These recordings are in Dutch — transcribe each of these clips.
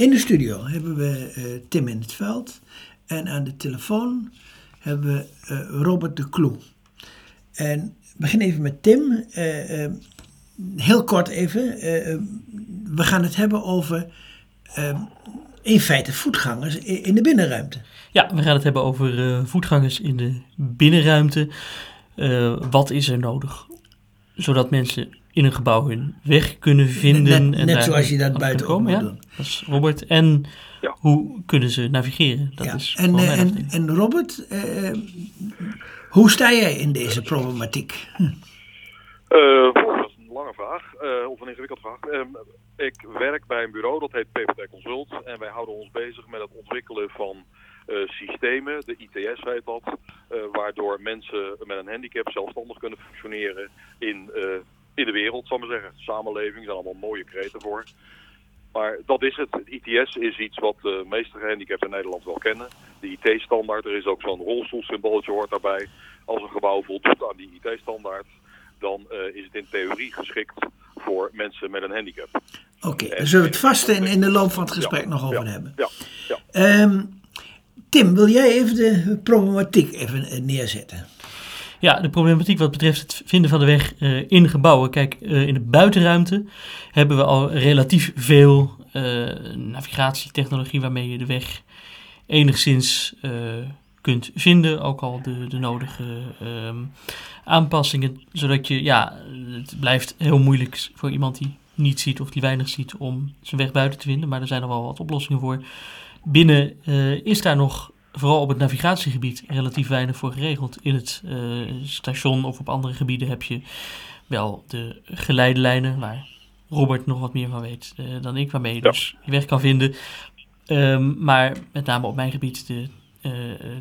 In de studio hebben we uh, Tim in het veld. En aan de telefoon hebben we uh, Robert de Kloe. En we beginnen even met Tim. Uh, heel kort even. we gaan het hebben over in feite voetgangers in de binnenruimte. Ja, we gaan het hebben over voetgangers in de binnenruimte. wat is er nodig? Zodat mensen in een gebouw hun weg kunnen vinden. Net, net zoals je dat buiten komen. Ja, dat is Robert. En hoe kunnen ze navigeren? Dat ja. is en, uh, en, en, Robert, uh, hoe sta jij in deze problematiek? Hm. Uh, dat is een lange vraag, of een ingewikkelde vraag. Um, ik werk bij een bureau, dat heet PPT Consult. En wij houden ons bezig met het ontwikkelen van systemen, de ITS heet dat, waardoor mensen met een handicap zelfstandig kunnen functioneren in in de wereld, zal ik maar zeggen. Samenleving, zijn allemaal mooie kreten voor. Maar dat is het. ITS is iets wat de meeste gehandicapten in Nederland wel kennen. De IT-standaard, er is ook zo'n rolstoelsymbooltje hoort daarbij. Als een gebouw voldoet aan die IT-standaard, dan uh, is het in theorie geschikt voor mensen met een handicap. Oké, okay, daar zullen we het vast in, in de loop van het gesprek nog over hebben. Ja, ja. Um, Tim, wil jij even de problematiek even eh, neerzetten? Ja, de problematiek wat betreft het vinden van de weg uh, in gebouwen. Kijk, uh, in de buitenruimte hebben we al relatief veel uh, navigatietechnologie waarmee je de weg enigszins kunt vinden. Ook al de, de nodige um, aanpassingen, zodat je, ja, het blijft heel moeilijk voor iemand die niet ziet of die weinig ziet om zijn weg buiten te vinden. Maar er zijn er wel wat oplossingen voor. Binnen is daar nog vooral op het navigatiegebied relatief weinig voor geregeld. In het uh, station of op andere gebieden heb je wel de geleidelijnen, waar Robert nog wat meer van weet uh, dan ik, waarmee je dus je weg kan vinden. Um, maar met name op mijn gebied de uh,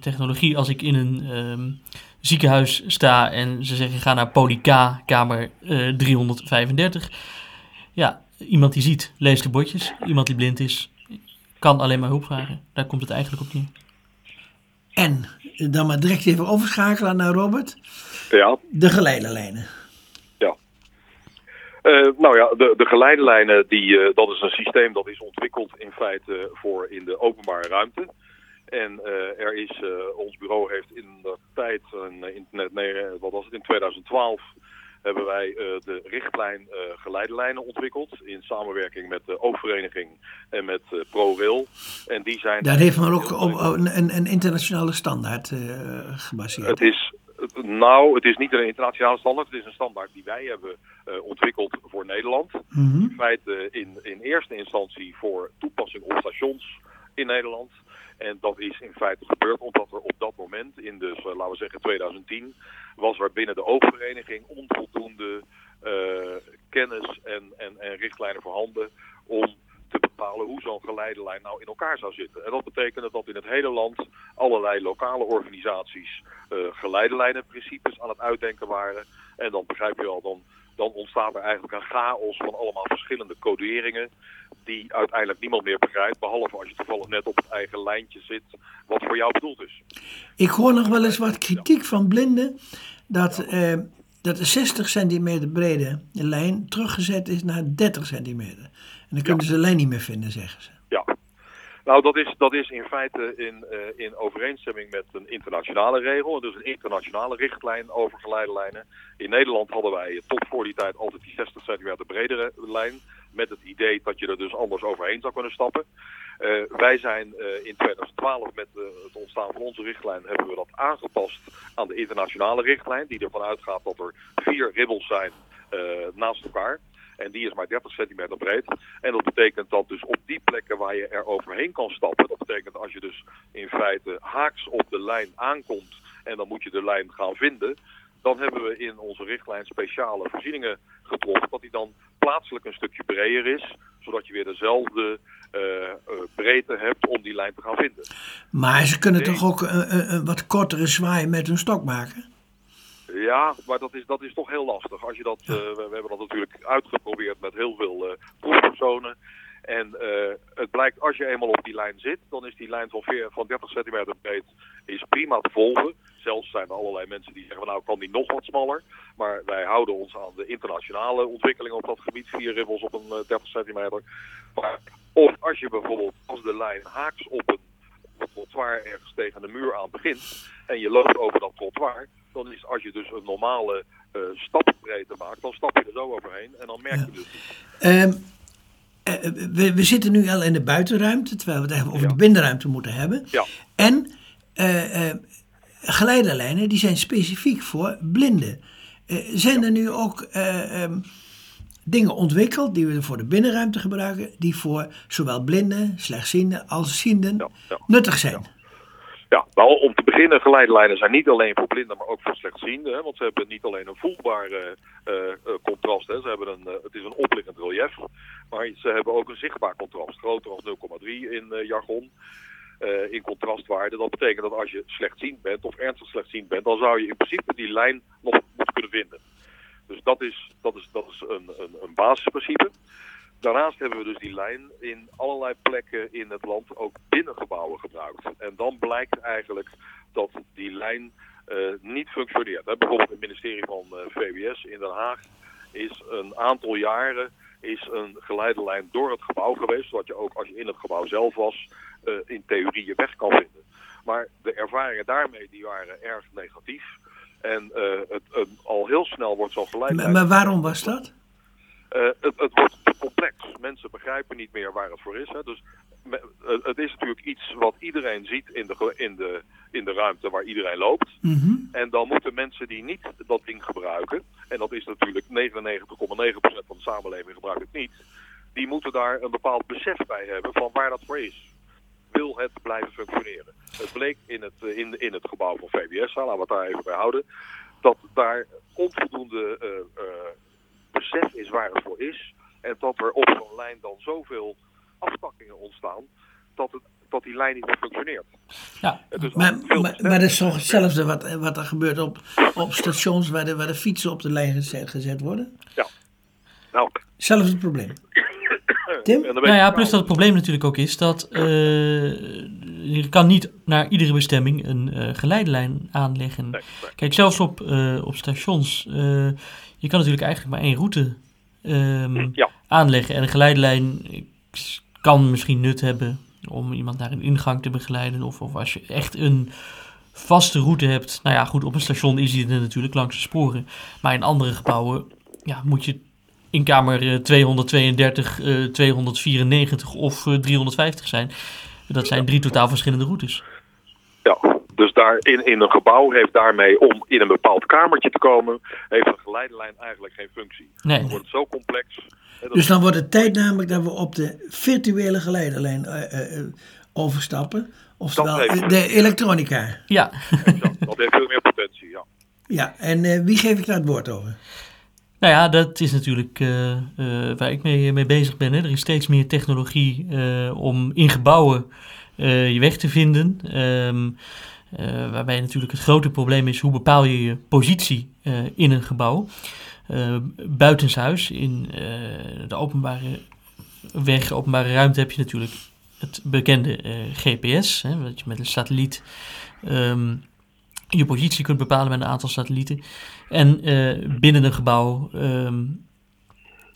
technologie. Als ik in een um, ziekenhuis sta en ze zeggen ga naar Polyka, kamer 335. Ja, iemand die ziet, leest de bordjes. Iemand die blind is, kan alleen maar hulp vragen. Daar komt het eigenlijk op neer. En dan maar direct even overschakelen naar Robert. Ja. De geleidelijnen. Ja. Uh, nou ja, de, de geleidelijnen, die, uh, dat is een systeem dat is ontwikkeld in feite voor in de openbare ruimte. En uh, er is, ons bureau heeft in de tijd, in, nee, wat was het, in 2012 hebben wij uh, de richtlijn uh, geleidelijnen ontwikkeld in samenwerking met de oogvereniging en met uh, ProRail. En die zijn. Daar heeft men ook op, een, een, internationale standaard gebaseerd. Het is, nou, het is niet een internationale standaard. Het is een standaard die wij hebben ontwikkeld voor Nederland. Mm -hmm. In feite in, in eerste instantie voor toepassing op stations in Nederland. En dat is in feite gebeurd omdat er op dat moment, in dus laten we zeggen 2010, was er binnen de oogvereniging onvoldoende uh, kennis en, en, en richtlijnen voorhanden om te bepalen hoe zo'n geleidelijn nou in elkaar zou zitten. En dat betekende dat in het hele land allerlei lokale organisaties uh, geleidelijnenprincipes aan het uitdenken waren. En dan begrijp je al, dan, dan ontstaat er eigenlijk een chaos van allemaal verschillende coderingen die uiteindelijk niemand meer begrijpt, behalve als je toevallig net op het eigen lijntje zit wat voor jou bedoeld is. Ik hoor nog wel eens wat kritiek van blinden dat, eh, dat de 60 centimeter brede lijn teruggezet is naar 30 centimeter. En dan kunnen ze de lijn niet meer vinden, zeggen ze. Nou, dat is, dat is in feite in, uh, in overeenstemming met een internationale regel. Dus een internationale richtlijn over geleidelijnen. In Nederland hadden wij tot voor die tijd altijd die 60 centimeter bredere lijn. Met het idee dat je er dus anders overheen zou kunnen stappen. Uh, wij zijn uh, in 2012 met het ontstaan van onze richtlijn hebben we dat aangepast aan de internationale richtlijn. Die ervan uitgaat dat er vier ribbels zijn naast elkaar. En die is maar 30 centimeter breed. En dat betekent dat dus op die plekken waar je er overheen kan stappen. Dat betekent als je dus in feite haaks op de lijn aankomt. En dan moet je de lijn gaan vinden. Dan hebben we in onze richtlijn speciale voorzieningen getroffen. Dat die dan plaatselijk een stukje breder is. Zodat je weer dezelfde uh, uh, breedte hebt om die lijn te gaan vinden. Maar ze kunnen toch ook een, een wat kortere zwaai met hun stok maken? Ja, maar dat is, dat is toch heel lastig. Als je dat, uh, we, we, hebben dat natuurlijk uitgeprobeerd met heel veel uh, proefpersonen. En uh, het blijkt, als je eenmaal op die lijn zit, dan is die lijn van, veer, van 30 centimeter breed is prima te volgen. Zelfs zijn er allerlei mensen die zeggen, nou kan die nog wat smaller. Maar wij houden ons aan de internationale ontwikkeling op dat gebied. Vier ribbels op een 30 centimeter. Maar Of als je bijvoorbeeld, als de lijn haaks op een, op een trottoir ergens tegen de muur aan begint en je loopt over dat trottoir, dan is als je dus een normale uh, stapbreedte maakt, dan stap je er zo overheen en dan merk je dus. Ehm, eh, we, we, zitten nu al in de buitenruimte, terwijl we het over de binnenruimte moeten hebben. Ja. En uh, geleiderlijnen die zijn specifiek voor blinden. zijn er nu ook um, dingen ontwikkeld die we voor de binnenruimte gebruiken, die voor zowel blinden, slechtzienden als zienden nuttig zijn? Ja, nou om te beginnen, geleidelijnen zijn niet alleen voor blinden, maar ook voor slechtzienden. Hè, want ze hebben niet alleen een voelbare uh, uh, contrast, hè, ze hebben een, het is een opliggend relief, maar ze hebben ook een zichtbaar contrast, groter dan 0,3 in jargon. in contrastwaarde. Dat betekent dat als je slechtziend bent of ernstig slechtziend bent, dan zou je in principe die lijn nog moeten kunnen vinden. Dus dat is, dat is, dat is een, een, een basisprincipe. Daarnaast hebben we dus die lijn in allerlei plekken in het land ook binnengebouwen gebruikt. En dan blijkt eigenlijk dat die lijn uh, niet functioneert. Bijvoorbeeld het ministerie van uh, VWS in Den Haag is een aantal jaren is een geleidelijn door het gebouw geweest, zodat je ook als je in het gebouw zelf was, uh, in theorie je weg kan vinden. Maar de ervaringen daarmee die waren erg negatief. En het, al heel snel wordt zo'n geleidelijn... Maar waarom was dat? Uh, het, het, wordt te complex. Mensen begrijpen niet meer waar het voor is. Hè. Dus me, uh, het is natuurlijk iets wat iedereen ziet in de, in de, in de ruimte waar iedereen loopt. Mm -hmm. En dan moeten mensen die niet dat ding gebruiken, en dat is natuurlijk 99,9% van de samenleving gebruikt het niet, die moeten daar een bepaald besef bij hebben van waar dat voor is. Wil het blijven functioneren? Het bleek in het, uh, in, in het gebouw van VWS, laten we het daar even bij houden, dat daar onvoldoende besef is waar het voor is. En dat er op zo'n lijn dan zoveel aftakkingen ontstaan dat, het, dat die lijn niet meer functioneert. Ja, dus maar, maar, maar, dat is toch hetzelfde wat, wat er gebeurt op, op stations waar de, waar de fietsen op de lijn gezet, gezet worden? Ja. Nou. Hetzelfde probleem. Tim? Nou ja, plus dat het probleem natuurlijk ook is dat uh, je kan niet naar iedere bestemming een uh, geleidelijn aanleggen. Nee, nee. Kijk, zelfs op, uh, op stations, je kan natuurlijk eigenlijk maar één route um, ja. aanleggen. En een geleidelijn kan misschien nut hebben om iemand naar een ingang te begeleiden. Of, of als je echt een vaste route hebt. Nou ja, goed, op een station is die er natuurlijk langs de sporen. Maar in andere gebouwen ja, moet je in kamer 232, uh, 294 of uh, 350 zijn. Dat zijn drie totaal verschillende routes. Dus daar in, in een gebouw heeft daarmee om in een bepaald kamertje te komen, heeft een geleidelijn eigenlijk geen functie. Nee. Dan wordt het zo complex. Dus dan wordt het tijd namelijk dat we op de virtuele geleiderlijn uh, uh, overstappen. Oftewel heeft- de elektronica. Ja, Exact. Dat heeft veel meer potentie, ja. Ja, en eh, wie geef ik daar het woord over? nou ja, dat is natuurlijk eh, eh, waar ik mee, mee bezig ben. Hè. Er is steeds meer technologie eh, om in gebouwen eh, je weg te vinden. Ehm, eh, waarbij natuurlijk het grote probleem is hoe bepaal je je positie eh, in een gebouw. Eh, buitenshuis, in de openbare weg, openbare ruimte heb je natuurlijk het bekende GPS. Hè, dat je met een satelliet ehm, je positie kunt bepalen met een aantal satellieten. En binnen een gebouw ehm,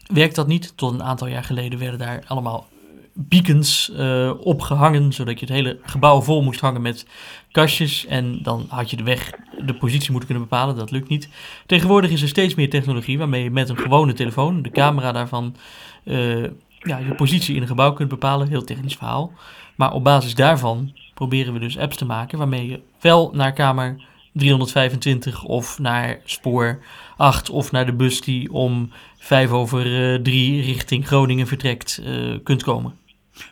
werkt dat niet. Tot een aantal jaar geleden werden daar allemaal beacons eh, opgehangen, zodat je het hele gebouw vol moest hangen met kastjes. En dan had je de weg, de positie moeten kunnen bepalen. Dat lukt niet. Tegenwoordig is er steeds meer technologie waarmee je met een gewone telefoon, de camera daarvan, eh, ja, je positie in een gebouw kunt bepalen. Heel technisch verhaal. Maar op basis daarvan proberen we dus apps te maken waarmee je wel naar kamer 325 of naar spoor 8 of naar de bus die om 5 over eh, 3 richting Groningen vertrekt kunt komen.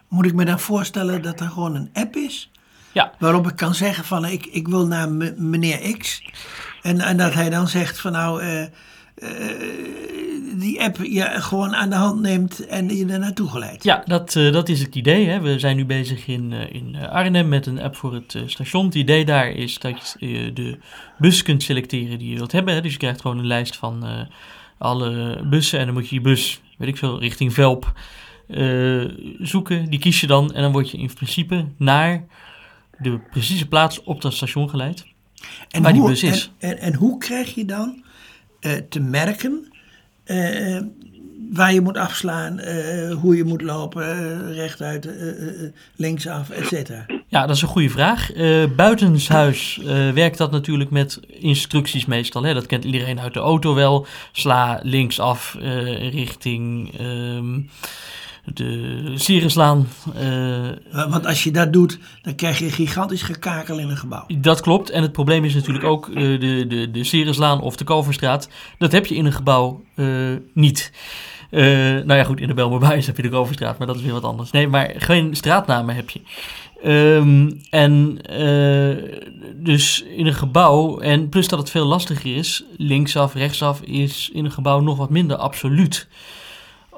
Moet ik me dan voorstellen dat er gewoon een app is? Ja. Waarop ik kan zeggen van ik, ik wil naar meneer X. En, en dat hij dan zegt van nou, eh, eh, die app je gewoon aan de hand neemt en je er naartoe geleidt. Ja, dat, eh, dat is het idee. Hè. We zijn nu bezig in, in Arnhem met een app voor het station. Het idee daar is dat je de bus kunt selecteren die je wilt hebben. Hè. Dus je krijgt gewoon een lijst van alle bussen en dan moet je je bus, weet ik veel, richting Velp eh, zoeken. Die kies je dan en dan word je in principe naar de precieze plaats op dat station geleid. En Waar die bus is. En, en, en hoe krijg je dan eh, te merken eh, waar je moet afslaan, hoe je moet lopen, rechtuit, linksaf, et cetera. Ja, dat is een goede vraag. Eh buitenshuis eh, werkt dat natuurlijk met instructies meestal. Hè? Dat kent iedereen uit de auto wel. Sla linksaf eh richting ehm, de Sierislaan. Eh, Eh, Want als je dat doet, dan krijg je een gigantisch gekakel in een gebouw. dat klopt. En het probleem is natuurlijk ook eh, de, de, de of de Kalverstraat. Dat heb je in een gebouw niet. Nou ja, goed, in de Belmerbuis heb je de Kalverstraat, maar dat is weer wat anders. Nee, maar geen straatnamen heb je. Ehm, en dus in een gebouw, en plus dat het veel lastiger is, linksaf, rechtsaf, is in een gebouw nog wat minder absoluut.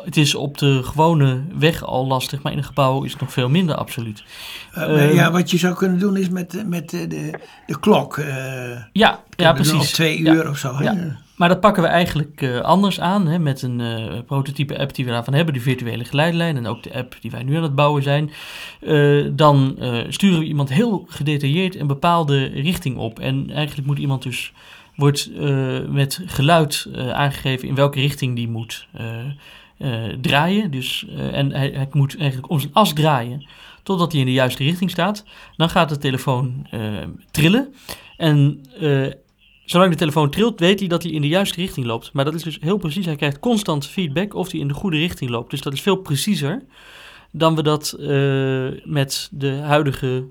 Het is op de gewone weg al lastig, maar in een gebouw is het nog veel minder absoluut. Eh, Eh, ja, wat je zou kunnen doen is met, met de, de, de klok. eh, Ja, ja precies. Op twee Ja. uur of zo. Ja. Maar dat pakken we eigenlijk eh, anders aan hè, met een prototype app die we daarvan hebben, de virtuele geleidelijn en ook de app die wij nu aan het bouwen zijn. Dan sturen we iemand heel gedetailleerd een bepaalde richting op. En eigenlijk moet iemand dus, wordt met geluid aangegeven in welke richting die moet draaien. Dus, eh, en hij, moet eigenlijk om zijn as draaien totdat hij in de juiste richting staat. Dan gaat de telefoon eh, trillen. En eh, Zolang de telefoon trilt, weet hij dat hij in de juiste richting loopt. Maar dat is dus heel precies. Hij krijgt constant feedback of hij in de goede richting loopt. Dus dat is veel preciezer dan we dat eh, met de huidige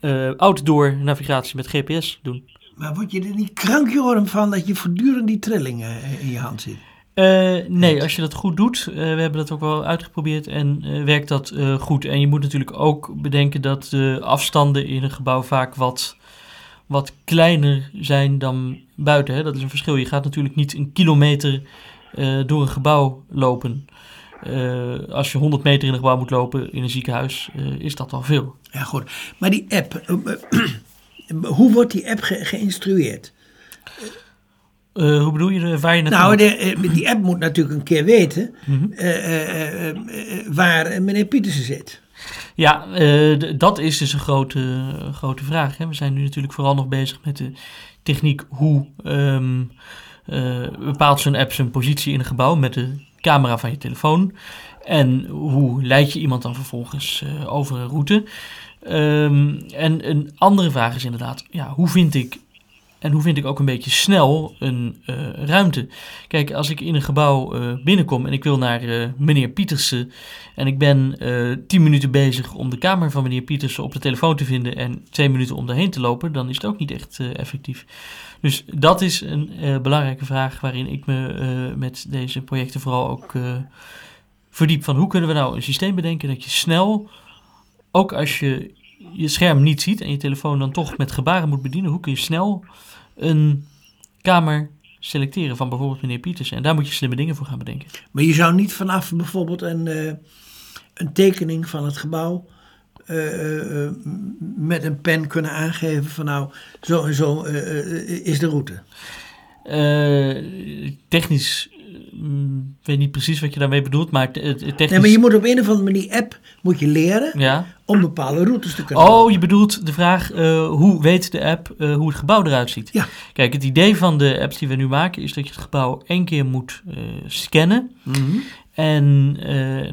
eh, outdoor navigatie met GPS doen. Maar word je er niet krankjoren van dat je voortdurend die trillingen in je hand zit? Eh, nee, als je dat goed doet, eh, we hebben dat ook wel uitgeprobeerd en eh, werkt dat goed. En je moet natuurlijk ook bedenken dat de afstanden in een gebouw vaak wat, wat kleiner zijn dan buiten. Hè? Dat is een verschil. Je gaat natuurlijk niet een kilometer door een gebouw lopen. Als je 100 meter in een gebouw moet lopen in een ziekenhuis, is dat al veel. Ja, goed. Maar die app, hoe wordt die app ge- geïnstrueerd? Eh, hoe bedoel je, waar je Nou, de, eh, die app moet natuurlijk een keer weten Mhm. eh, waar meneer Pietersen zit. Ja, dat is dus een grote, grote vraag. Hè. We zijn nu natuurlijk vooral nog bezig met de techniek hoe ehm, eh, bepaalt zo'n app zijn positie in een gebouw met de camera van je telefoon. En hoe leid je iemand dan vervolgens over een route. Ehm, en een andere vraag is inderdaad, ja, hoe vind ik en hoe vind ik ook een beetje snel een eh, ruimte? Kijk, als ik in een gebouw eh, binnenkom en ik wil naar eh, meneer Pietersen en ik ben 10 minuten bezig om de kamer van meneer Pietersen op de telefoon te vinden en 2 minuten om daarheen te lopen, dan is het ook niet echt effectief. Dus dat is een belangrijke vraag waarin ik me met deze projecten vooral ook verdiep. Van hoe kunnen we nou een systeem bedenken dat je snel, ook als je je scherm niet ziet en je telefoon dan toch met gebaren moet bedienen, hoe kun je snel een kamer selecteren van bijvoorbeeld meneer Pietersen? En daar moet je slimme dingen voor gaan bedenken. Maar je zou niet vanaf bijvoorbeeld een, eh, een tekening van het gebouw eh, met een pen kunnen aangeven van nou, zo en zo is de route. Technisch, weet niet precies wat je daarmee bedoelt, maar het technisch... Nee, maar je moet op een of andere manier app moet je leren Ja. om bepaalde routes te kunnen Oh, je bedoelt de vraag, eh, hoe weet de app eh, hoe het gebouw eruit ziet? Ja. Kijk, het idee van de apps die we nu maken is dat je het gebouw één keer moet eh, scannen. Mhm. En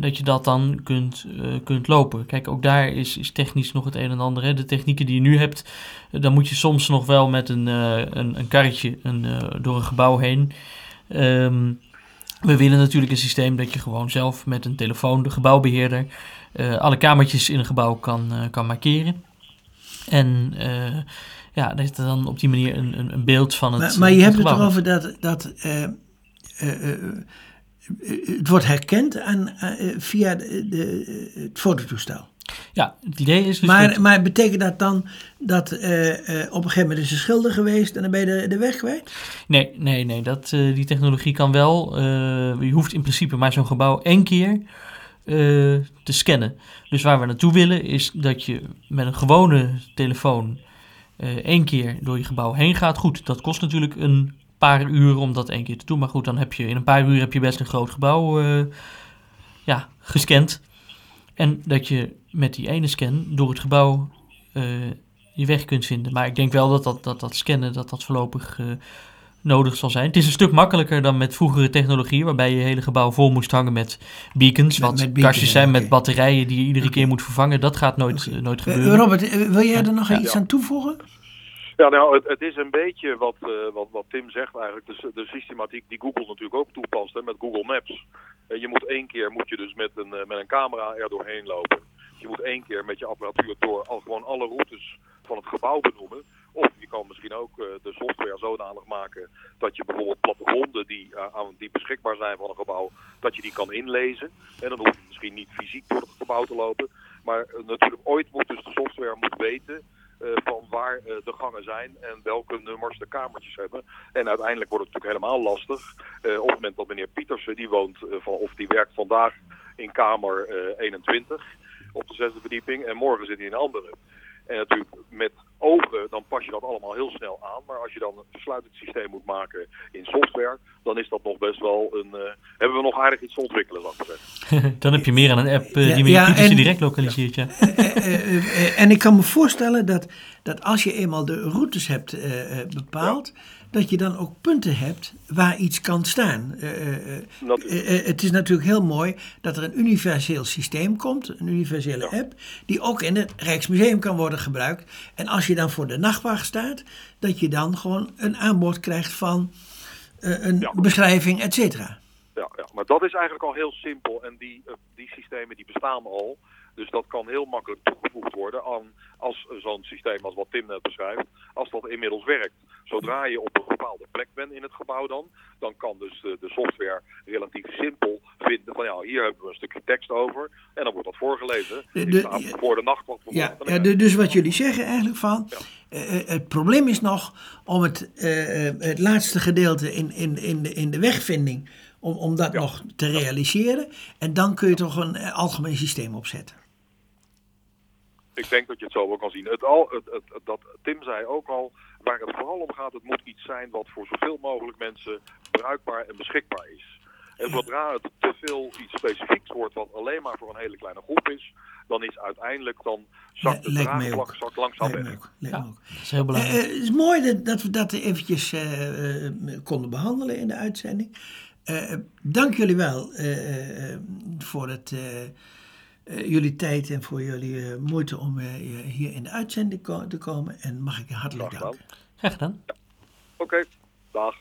dat je dat dan kunt, kunt lopen. Kijk, ook daar is, is technisch nog het een en ander. Hè. De technieken die je nu hebt, dan moet je soms nog wel met een, een, een karretje een, door een gebouw heen. Ehm, we willen natuurlijk een systeem dat je gewoon zelf met een telefoon, de gebouwbeheerder, eh, alle kamertjes in een gebouw kan, eh, kan markeren. En eh, ja, dat je dan op die manier een, een, een beeld van het, Maar, maar je het hebt het erover dat, dat het wordt herkend aan, via de, de- het fototoestel. Ja, het idee is dus... maar, maar betekent dat dan dat eh, eh, op een gegeven moment is er schilder geweest en dan ben je de, de weg kwijt? Nee, nee, nee. Dat, eh, die technologie kan wel. je hoeft in principe maar zo'n gebouw één keer te scannen. Dus waar we naartoe willen is dat je met een gewone telefoon één keer door je gebouw heen gaat. Goed, dat kost natuurlijk een paar uur om dat één keer te doen. Maar goed, dan heb je in een paar uur heb je best een groot gebouw ja, gescand. En dat je met die ene scan door het gebouw eh, je weg kunt vinden. Maar ik denk wel dat dat, dat, dat scannen dat dat voorlopig eh, nodig zal zijn. Het is een stuk makkelijker dan met vroegere technologie, waarbij je hele gebouw vol moest hangen met beacons. Met- wat met beacons, kastjes zijn met batterijen die je iedere keer moet vervangen. Dat gaat nooit, eh, nooit Eh, gebeuren. Robert, wil jij er nog Ja. iets aan toevoegen? Ja, nou, het, het is een beetje wat, eh, wat, wat Tim zegt eigenlijk. De, de systematiek die Google natuurlijk ook toepast hè, met Google Maps. En je moet één keer moet je dus met een, eh, met een camera er doorheen lopen. Je moet één keer met je apparatuur door al gewoon alle routes van het gebouw benoemen. Of je kan misschien ook eh, de software zodanig maken dat je bijvoorbeeld plattegronden die, eh, aan- die beschikbaar zijn van een gebouw, dat je die kan inlezen. En dan hoef je misschien niet fysiek door het gebouw te lopen. Maar eh, natuurlijk ooit moet dus de software moet weten eh, van waar eh, de gangen zijn en welke nummers de kamertjes hebben. En uiteindelijk wordt het natuurlijk helemaal lastig. eh, op het moment dat meneer Pietersen, die woont eh, van, of die werkt vandaag in kamer eh, 21 op de zesde verdieping en morgen zit hij in een andere. En natuurlijk met ogen, dan pas je dat allemaal heel snel aan. Maar als je dan een sluitend systeem moet maken in software, dan is dat nog best wel een. eh, hebben we nog aardig iets te ontwikkelen, ik maar zeggen. dan heb je meer aan een app eh, Ja, die meer ja, en- direct lokaliseert. Ja. Eh, en ik kan me voorstellen dat, dat als je eenmaal de routes hebt eh, eh, bepaald, dat je dan ook punten hebt waar iets kan staan. Eh, eh, eh, het is natuurlijk heel mooi dat er een universeel systeem komt, een universele Ja. app, die ook in het Rijksmuseum kan worden gebruikt. En als je dan voor de nachtwacht staat, dat je dan gewoon een aanbod krijgt van een Ja. beschrijving, et cetera. Ja, ja, maar dat is eigenlijk al heel simpel en die, die systemen die bestaan al. Dus dat kan heel makkelijk toegevoegd worden aan als zo'n systeem als wat Tim net beschrijft, als dat inmiddels werkt. Zodra je op een bepaalde plek bent in het gebouw dan, dan kan dus de, de software relatief simpel vinden van ja, hier hebben we een stukje tekst over en dan wordt dat voorgelezen. De- Ik de- sta voor de nachtwacht Ja, dus wat jullie zeggen eigenlijk van, Ja. eh, eh, het probleem is nog om het, eh, eh, het laatste gedeelte in, in, in, de, in de wegvinding, om, om dat Ja. nog te realiseren. En dan kun je toch een eh, algemeen systeem opzetten. Ik denk dat je het zo ook kan zien. Het al, het, het, het- dat Tim zei ook al, waar het vooral om gaat, het moet iets zijn wat voor zoveel mogelijk mensen bruikbaar en beschikbaar is. En zodra het te veel iets specifieks wordt wat alleen maar voor een hele kleine groep is, dan is uiteindelijk dan zakt de draagvlak zakt langzaam weg. Ja. ook. Dat is heel Eh, belangrijk. eh, het is mooi dat, we dat eventjes eh, eh, konden behandelen in de uitzending. Eh, eh, dank jullie wel eh, eh, voor het, eh, jullie tijd en voor jullie eh, moeite om eh, hier in de uitzending ko- te komen. En mag ik je hartelijk danken. Graag gedaan. Oké, dag.